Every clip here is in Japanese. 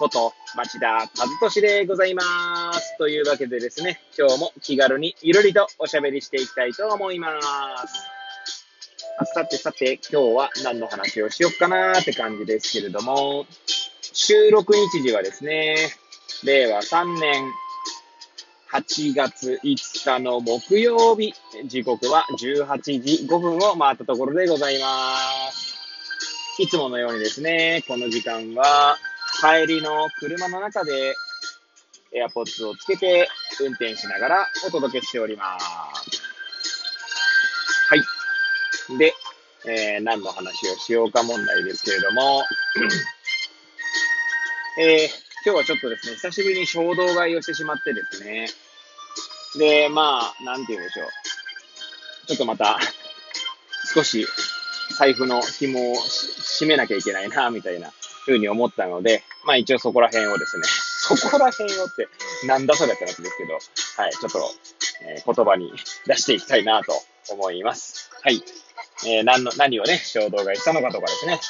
こと町田和俊でございます。というわけでですね、今日も気軽にゆるりとおしゃべりしていきたいと思います。さてさて、今日は何の話をしよっかなーって感じですけれども、収録日時はですね、令和3年8月5日の木曜日、時刻は18時5分を回ったところでございます。いつものようにですね、この時間は帰りの車の中で AirPods をつけて運転しながらお届けしております。はい。で、えー、何の話をしようか問題ですけれども、えー、今日はちょっとですね、久しぶりに衝動買いをしてしまってですね、で、まあ、なんて言うんでしょう。ちょっとまた、少し財布の紐を締めなきゃいけないな、みたいなふうに思ったので、まあ一応そこら辺をですね、そこら辺をってなんだそれって話ですけど、はい、ちょっと、えー、言葉に出していきたいなと思います。はい。えー、何の、何をね、衝動買いしたのかとかですね。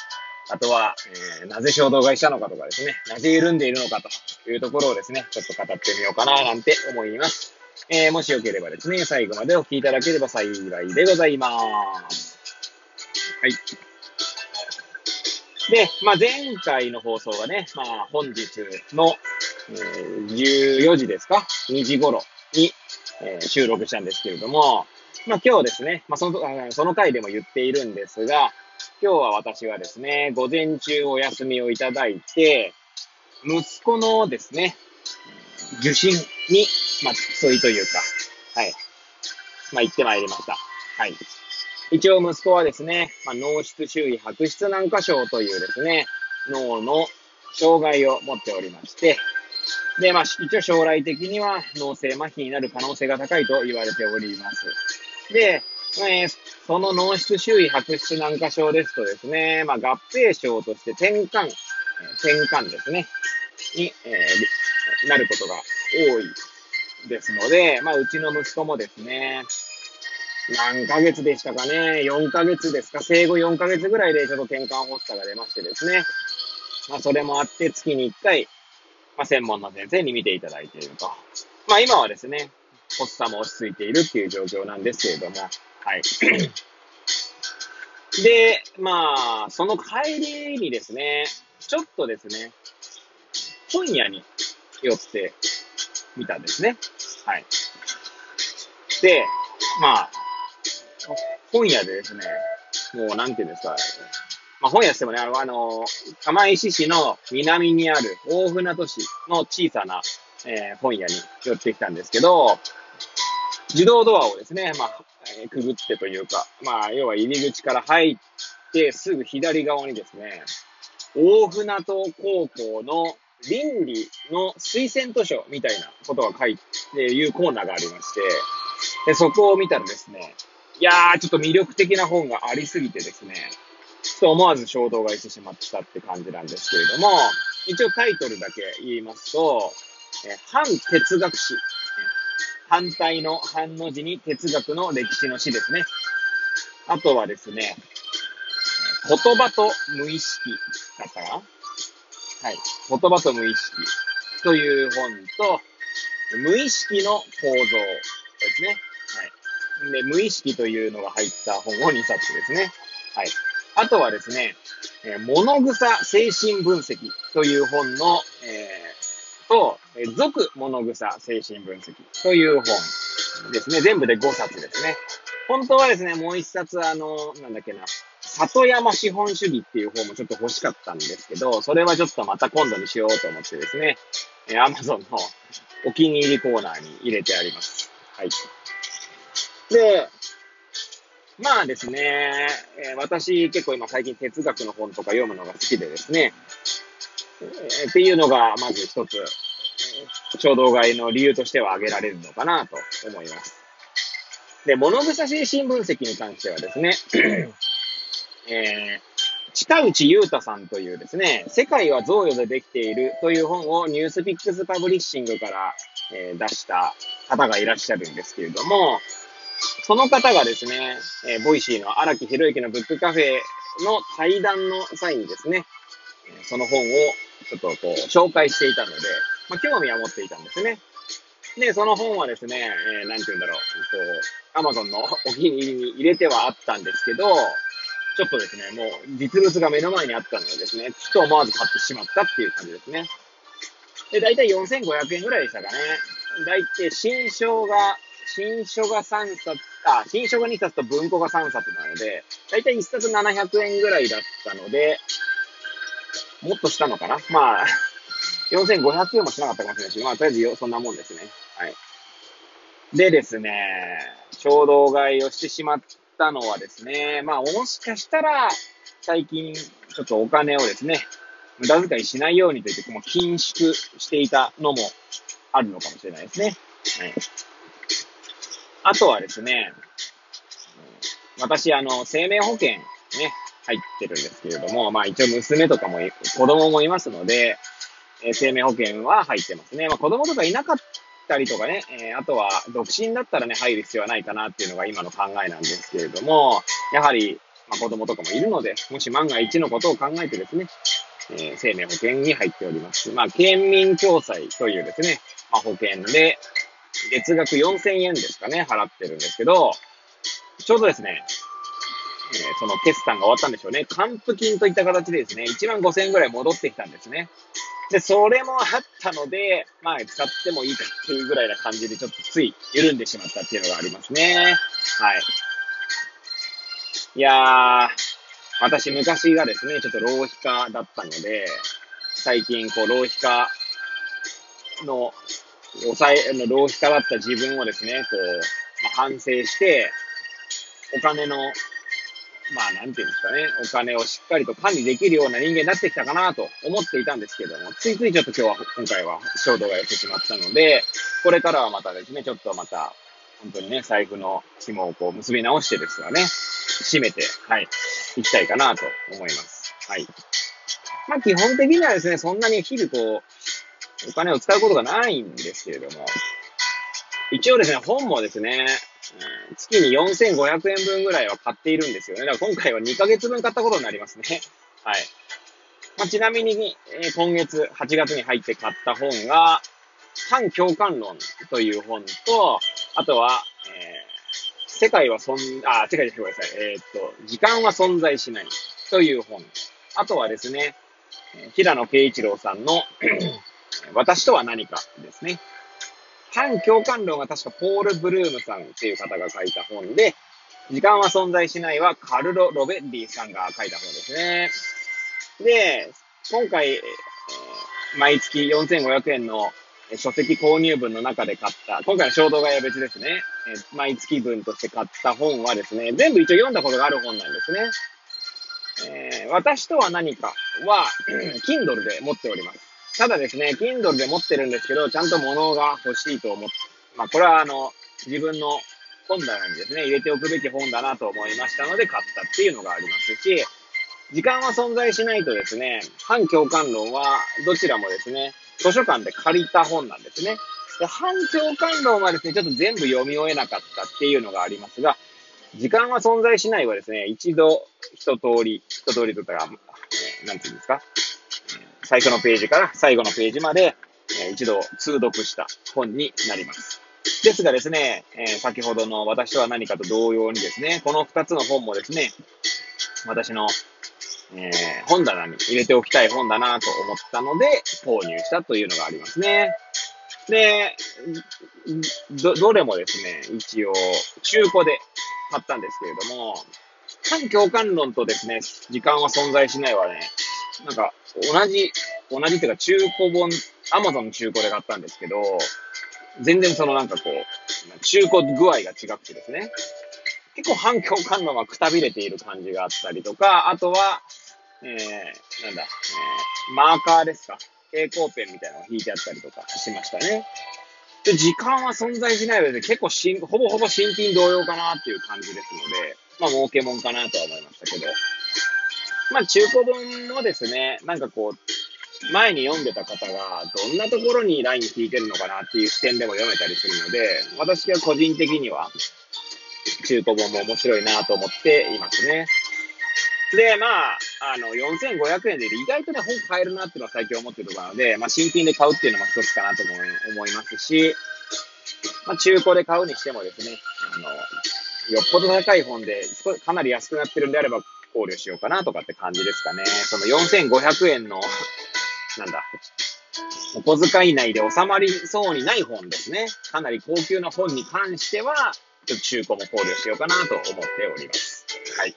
あとは、えー、なぜ衝動買いしたのかとかですね。なぜ緩んでいるのかというところをですね、ちょっと語ってみようかななんて思います。えー、もしよければですね、最後までお聞きいただければ幸いでございます。はい。で、まあ、前回の放送がね、まあ、本日の、えー、14時ですか ?2 時頃に、えー、収録したんですけれども、まあ、今日ですね、まあ、その、その回でも言っているんですが、今日は私はですね、午前中お休みをいただいて、息子のですね、受診に、まあ、付き添いというか、はい、まあ、行ってまいりました。はい。一応息子はですね、まあ、脳室周囲白質軟化症というですね、脳の障害を持っておりまして、で、まあ、一応将来的には脳性麻痺になる可能性が高いと言われております。で、えー、その脳室周囲白質軟化症ですとですね、まあ、合併症として転換、転換ですね、に、えー、なることが多いですので、まあ、うちの息子もですね、何ヶ月でしたかね、4ヶ月ですか、生後4ヶ月ぐらいでちょっと転換発作が出ましてですね、まあそれもあって月に1回、まあ専門の先生に見ていただいていると。まあ今はですね、発作も落ち着いているっていう状況なんですけれども、はい。で、まあ、その帰りにですね、ちょっとですね、本屋に寄ってみたんですね。はい。で、まあ、本屋でですね、もうなんていうんですか、まあ、本屋してもね、あの、あの釜石市の南にある大船渡市の小さな、えー、本屋に寄ってきたんですけど、自動ドアをですね、まあ、えー、くぐってというか、まあ、要は入り口から入ってすぐ左側にですね、大船渡高校の倫理の推薦図書みたいなことが書いていうコーナーがありまして、でそこを見たらですね、いやー、ちょっと魅力的な本がありすぎてですね、ちょっと思わず衝動買いしてしまったって感じなんですけれども、一応タイトルだけ言いますと、え反哲学史。反対の反の字に哲学の歴史の史ですね。あとはですね、言葉と無意識だったかなはい。言葉と無意識という本と、無意識の構造ですね。で、無意識というのが入った本を2冊ですね。はい。あとはですね、えー、物草精神分析という本の、えー、と、えー、俗物草精神分析という本ですね。全部で5冊ですね。本当はですね、もう1冊、あの、なんだっけな、里山資本主義っていう本もちょっと欲しかったんですけど、それはちょっとまた今度にしようと思ってですね、えー、Amazon のお気に入りコーナーに入れてあります。はい。で、まあですね、えー、私結構今最近哲学の本とか読むのが好きでですね、えー、っていうのがまず一つ、衝動買いの理由としては挙げられるのかなと思います。で、物草精神分析に関してはですね、えー、近内優太さんというですね、世界は贈与でできているという本をニュースピックスパブリッシングから、えー、出した方がいらっしゃるんですけれども、その方がですね、えー、 Voicy の荒木博之のブックカフェの対談の際にですね、その本をちょっとこう紹介していたので、まあ、興味は持っていたんですね。で、その本はですね、えー、なんて言うんだろう、こう、アマゾンのお気に入りに入れてはあったんですけど、ちょっとですね、もう実物が目の前にあったのでですね、ちょっと思わず買ってしまったっていう感じですね。で、だいたい4500円ぐらいでしたかね。だいたい新書が、新書が3冊、あ、新書が2冊と文庫が3冊なので、だいたい1冊700円ぐらいだったので、もっとしたのかな？まあ、4500円もしなかったかもしれないし、まあ、とりあえずそんなもんですね。はい。でですね、衝動買いをしてしまったのはですね、まあ、もしかしたら、最近、ちょっとお金をですね、無駄遣いしないようにと言って、もう緊縮していたのもあるのかもしれないですね。はい。あとはですね、私、あの、生命保険ね、入ってるんですけれども、まあ一応娘とかも子供もいますので、え生命保険は入ってますね。まあ子供とかいなかったりとかね、えー、あとは独身だったらね、入る必要はないかなっていうのが今の考えなんですけれども、やはり、まあ、子供とかもいるので、もし万が一のことを考えてですね、えー、生命保険に入っております。まあ、県民共済というですね、まあ、保険で、月額4000円ですかね、払ってるんですけど、ちょうどですね、えー、その決算が終わったんでしょうね。還付金といった形でですね、1万5000円ぐらい戻ってきたんですね。で、それもあったので、まあ、使ってもいいかっていうぐらいな感じで、ちょっとつい緩んでしまったっていうのがありますね。はい。いやー、私昔がですね、ちょっと浪費家だったので、最近、こう、浪費家の、抑え、の浪費家だった自分をですね、こう、まあ、反省して、お金のまあ、なんていうんですかね、お金をしっかりと管理できるような人間になってきたかなと思っていたんですけども、ついついちょっと今日は、今回は衝動が寄ってしまったので、これからはまたですね、ちょっとまた、本当にね、財布の紐をこう結び直してですがね、締めて、はい、いきたいかなと思います。はい。まあ、基本的にはですね、そんなに日々こう、お金を使うことがないんですけれども、一応ですね、本もですね、うん月に4500円分ぐらいは買っているんですよね。だから今回は2ヶ月分買ったことになりますね。はい。まあ、ちなみに、えー、今月8月に入って買った本が、反共感論という本と、あとは、えー、世界は存、あ、世界でごめんなさい。えー、っと、時間は存在しないという本。あとはですね、平野慶一郎さんの私とは何かですね。反共感論は確かポール・ブルームさんっていう方が書いた本で、時間は存在しないはカルロ・ロベッリーさんが書いた本ですね。で、今回、毎月4500円の書籍購入分の中で買った、今回の衝動買いは別ですね。毎月分として買った本はですね、全部一応読んだことがある本なんですね。えー、私とは何かは、Kindle で持っております。ただですね、Kindle で持ってるんですけど、ちゃんと物が欲しいと思って、まあ、これはあの、自分の本棚にですね、入れておくべき本だなと思いましたので買ったっていうのがありますし、時間は存在しないとですね、反共感論はどちらもですね、図書館で借りた本なんですね。で反共感論はですね、ちょっと全部読み終えなかったっていうのがありますが、時間は存在しないはですね、一度一通り、一通りとったら、なんていうんですか、最初のページから最後のページまで、え一度通読した本になります。ですがですね、え、先ほどの私とは何かと同様にですね、この2つの本もですね、私の、え、本棚に入れておきたい本だなと思ったので、購入したというのがありますね。で、ど、どれもですね、一応、中古で買ったんですけれども、反共感論とですね、時間は存在しないはね、なんか、同じ、同じっていうか中古本、アマゾンの中古で買ったんですけど、全然そのなんかこう、中古具合が違くてですね、結構反響感度がくたびれている感じがあったりとか、あとは、えー、なんだ、えー、マーカーですか。蛍光ペンみたいなのが引いてあったりとかしましたね。で、時間は存在しないので、結構しん、ほぼほぼ新品同様かなっていう感じですので、まあ、儲けもんかなとは思いましたけど。まあ、中古本もですね、なんかこう、前に読んでた方が、どんなところにライン引いてるのかなっていう視点でも読めたりするので、私は個人的には、中古本も面白いなと思っていますね。で、まあ、あの、4500円で意外とね、本買えるなっていうのは最近思ってるところなので、まあ、新品で買うっていうのも一つかなと思思いますし、まあ、中古で買うにしてもですね、あの、よっぽど高い本で、かなり安くなってるんであれば考慮しようかなとかって感じですかね。その4500円の、なんだ、お小遣い内で収まりそうにない本ですね。かなり高級な本に関しては、ちょっと中古も考慮しようかなと思っております。はい。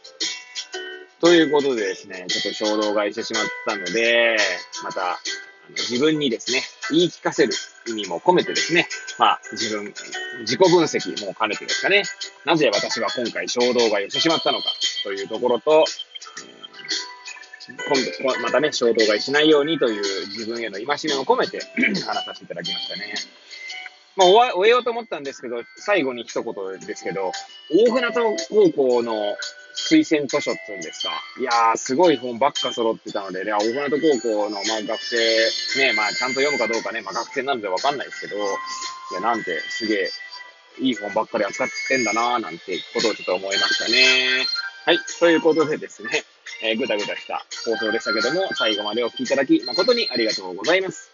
ということでですね、ちょっと衝動買いしてしまったので、また、あの自分にですね、言い聞かせる意味も込めてですね、まあ、自分、自己分析も兼ねてですかね、なぜ私は今回衝動買いをしてしまったのかというところと、今度、またね、衝動買いしないようにという自分への戒めを込めて 話させていただきましたね。まあ、終えようと思ったんですけど、最後に一言ですけど、大船渡高校の推薦図書っていうんですか？いやー、すごい本ばっか揃ってたので、ね、大船渡高校の、まあ、学生、ね、まあ、ちゃんと読むかどうかね、まあ、学生なのでわかんないですけど、いや、なんて、すげえ、いい本ばっかり扱ってんだなーなんてことをちょっと思いましたね。はい。ということでですね、えー、ぐだぐだした放送でしたけども、最後までお聴きいただき誠にありがとうございます。